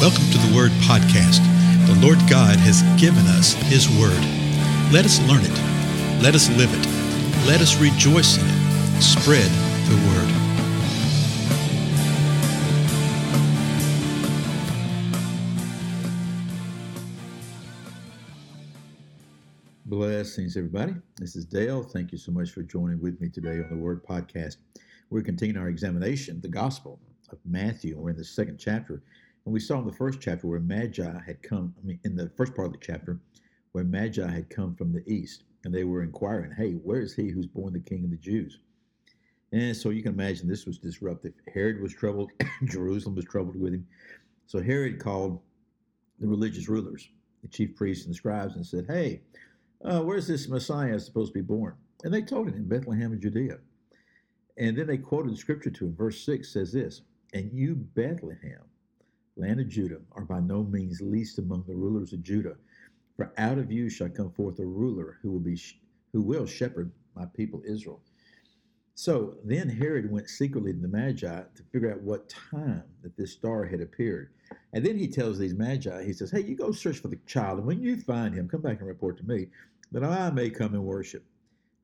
Welcome to the Word Podcast. The Lord God has given us His Word. Let us learn it. Let us live it. Let us rejoice in it. Spread the Word. Blessings, everybody. This is Dale. Thank you so much for joining with me today on the Word Podcast. We're continuing our examination, the Gospel of Matthew. We're in the second chapter. And we saw in the first chapter where Magi had come, I mean, in the first part of the chapter, where Magi had come from the east and they were inquiring, hey, where is he who's born the king of the Jews? And so you can imagine this was disruptive. Herod was troubled, Jerusalem was troubled with him. So Herod called the religious rulers, the chief priests and scribes, and said, hey, uh, where's this Messiah supposed to be born? And they told him in Bethlehem in Judea. And then they quoted scripture to him. Verse 6 says this, And you, Bethlehem, land of Judah, are by no means least among the rulers of Judah. For out of you shall come forth a ruler who will be who will shepherd my people Israel. So then Herod went secretly to the Magi to figure out what time that this star had appeared. And then he tells these Magi, he says, Hey, you go search for the child, and when you find him, come back and report to me, that I may come and worship.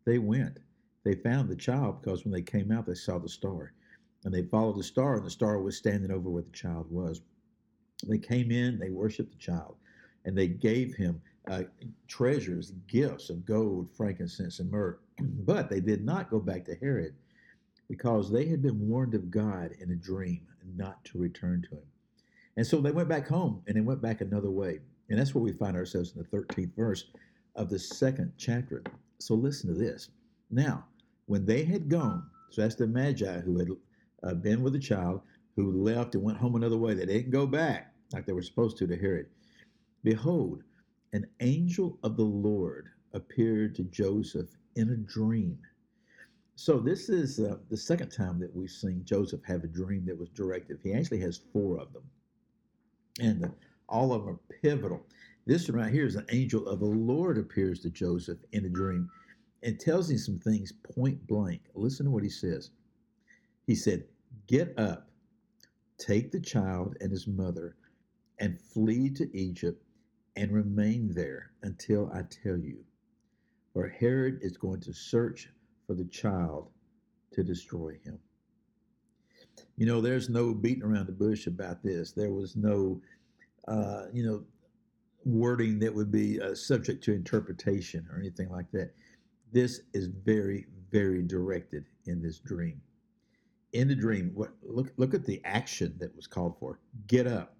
They went. They found the child because when they came out, they saw the star. And they followed the star, and the star was standing over where the child was. They came in, they worshiped the child, and they gave him uh, treasures, gifts of gold, frankincense, and myrrh. but they did not go back to Herod because they had been warned of God in a dream not to return to him. And so they went back home and they went back another way. And that's where we find ourselves in the 13th verse of the second chapter. So listen to this. Now, when they had gone, so that's the Magi who had uh, been with the child, who left and went home another way. They didn't go back like they were supposed to to Herod. Behold, an angel of the Lord appeared to Joseph in a dream. So this is uh, the second time that we've seen Joseph have a dream that was directive. He actually has four of them, and uh, all of them are pivotal. This one right here is an angel of the Lord appears to Joseph in a dream and tells him some things point blank. Listen to what he says. He said, Get up, take the child and his mother, and flee to Egypt and remain there until I tell you. For Herod is going to search for the child to destroy him. You know, there's no beating around the bush about this. There was no, uh, you know, wording that would be uh, subject to interpretation or anything like that. This is very, very directed in this dream. In the dream, what, look look at the action that was called for. Get up.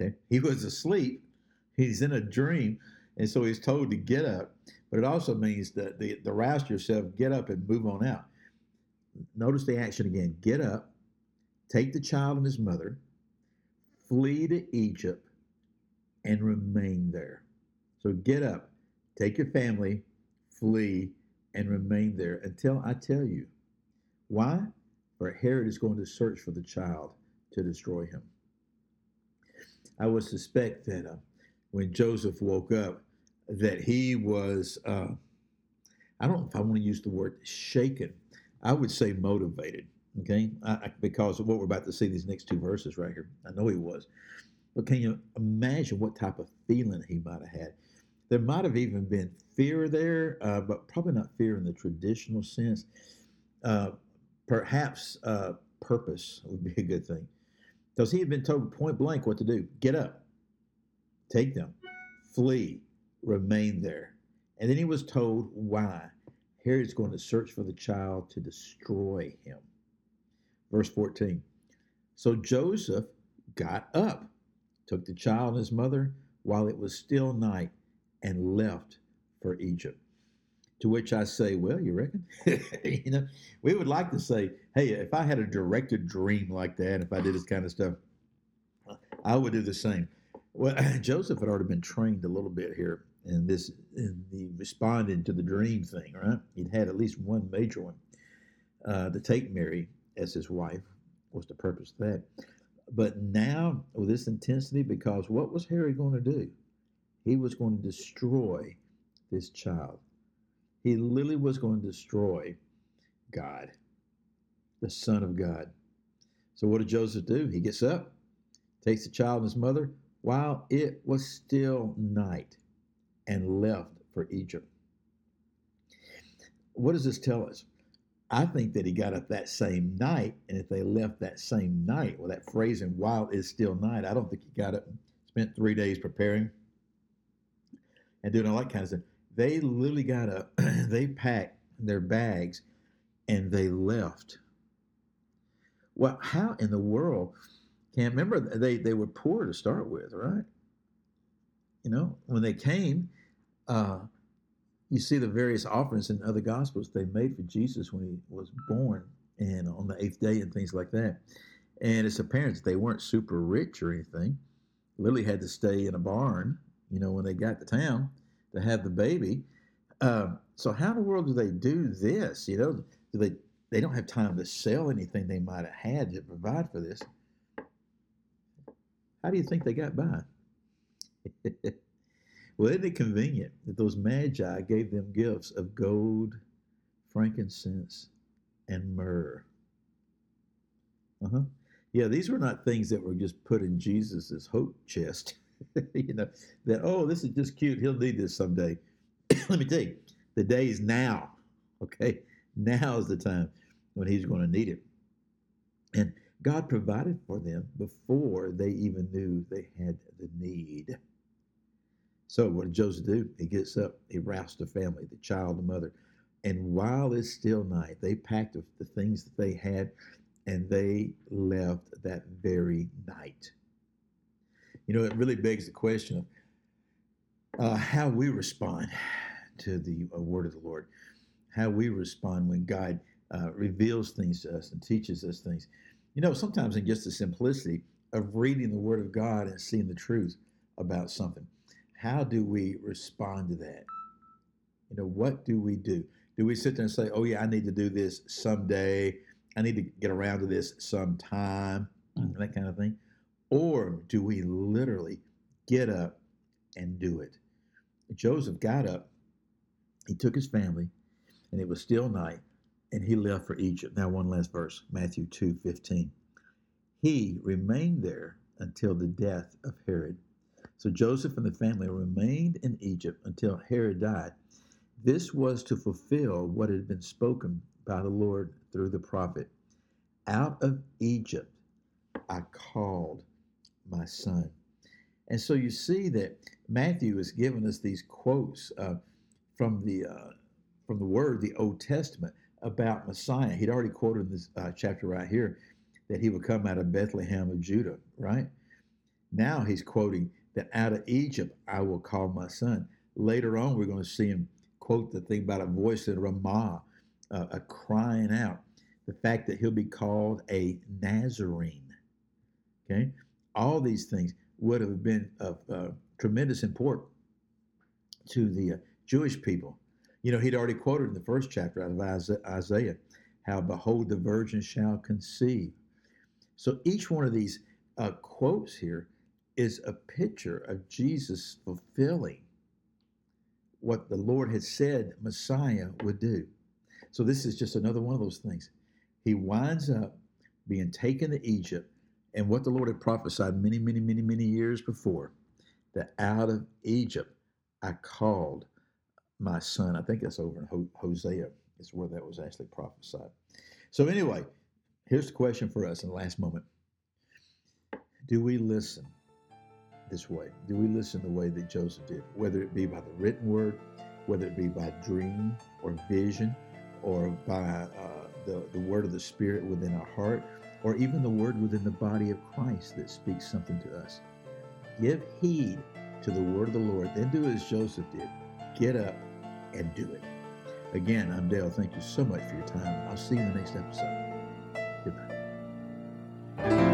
Okay, he was asleep. He's in a dream, and so he's told to get up. But it also means that the, the rouse yourself, get up and move on out. Notice the action again. Get up, take the child and his mother, flee to Egypt, and remain there. So get up, take your family, flee, and remain there until I tell you. Why? For Herod is going to search for the child to destroy him. I would suspect that uh, when Joseph woke up, that he was, uh, I don't know if I want to use the word shaken. I would say motivated, okay? I, because of what we're about to see these next two verses right here. I know he was. But can you imagine what type of feeling he might have had? There might have even been fear there, uh, but probably not fear in the traditional sense. Perhaps uh, purpose would be a good thing. Because he had been told point blank what to do get up, take them, flee, remain there. And then he was told why. Herod's going to search for the child to destroy him. Verse 14. So Joseph got up, took the child and his mother while it was still night, and left for Egypt. To which I say, well, you reckon? you know, we would like to say, hey, if I had a directed dream like that, if I did this kind of stuff, I would do the same. Well, Joseph had already been trained a little bit here in this, in the responding to the dream thing, right? He'd had at least one major one. Uh, to take Mary as his wife was the purpose of that. But now, with this intensity, because what was Herod going to do? He was going to destroy this child. He literally was going to destroy God, the Son of God. So, what did Joseph do? He gets up, takes the child and his mother while it was still night and left for Egypt. What does this tell us? I think that he got up that same night, and if they left that same night, well, that phrase phrasing "while it's still night," I don't think he got up spent three days preparing and doing all that kind of stuff. They literally got up, they packed their bags, and they left. Well, how in the world? Can't remember they they were poor to start with, right? You know, when they came, uh, you see the various offerings in other gospels they made for Jesus when he was born and on the eighth day and things like that. And it's apparent they weren't super rich or anything. Lily had to stay in a barn, you know, when they got to town to have the baby. Uh, so how in the world do they do this? You know, do they they don't have time to sell anything they might have had to provide for this. How do you think they got by? Well, isn't it convenient that those magi gave them gifts of gold, frankincense, and myrrh? Uh huh. Yeah, these were not things that were just put in Jesus's hope chest. you know, that, oh, this is just cute. He'll need this someday. Let me tell you, the day is now. Okay. Now is the time when he's going to need it. And God provided for them before they even knew they had the need. So what did Joseph do? He gets up, he rousts the family, the child, the mother. And while it's still night, they packed the things that they had and they left that very night. You know, it really begs the question of uh, how we respond to the uh, word of the Lord, how we respond when God uh, reveals things to us and teaches us things. You know, sometimes in just the simplicity of reading the word of God and seeing the truth about something how do we respond to that? You know, what do we do? Do we sit there and say, oh, yeah, I need to do this someday? I need to get around to this sometime, mm. that kind of thing? Or do we literally get up and do it? Joseph got up, he took his family, and it was still night, and he left for Egypt. Now, one last verse Matthew 2 15. He remained there until the death of Herod so Joseph and the family remained in Egypt until Herod died. This was to fulfill what had been spoken by the Lord through the prophet. Out of Egypt I called my son. And so you see that Matthew has given us these quotes uh, from the uh, from the Word, the Old Testament, about Messiah. He'd already quoted in this uh, chapter right here that he would come out of Bethlehem of Judah, right? Now he's quoting that out of Egypt I will call my son. Later on, we're going to see him quote the thing about a voice in Ramah, uh, a crying out. The fact that he'll be called a Nazarene. Okay, all these things would have been of uh, tremendous import to the uh, Jewish people. You know, he'd already quoted in the first chapter out of Isaiah, how behold the virgin shall conceive. So each one of these uh, quotes here is a picture of Jesus fulfilling what the Lord had said Messiah would do. So this is just another one of those things. He winds up being taken to Egypt, and what the Lord had prophesied many, many, many, many years before that out of Egypt I called my son. I think that's over in Hosea, is where that was actually prophesied. So, anyway, here's the question for us in the last moment Do we listen? this way? Do we listen the way that Joseph did, whether it be by the written word, whether it be by dream or vision, or by uh, the, the word of the Spirit within our heart, or even the word within the body of Christ that speaks something to us. Give heed to the word of the Lord, then do as Joseph did get up and do it. Again, I'm Dale. Thank you so much for your time. I'll see you in the next episode. Goodbye.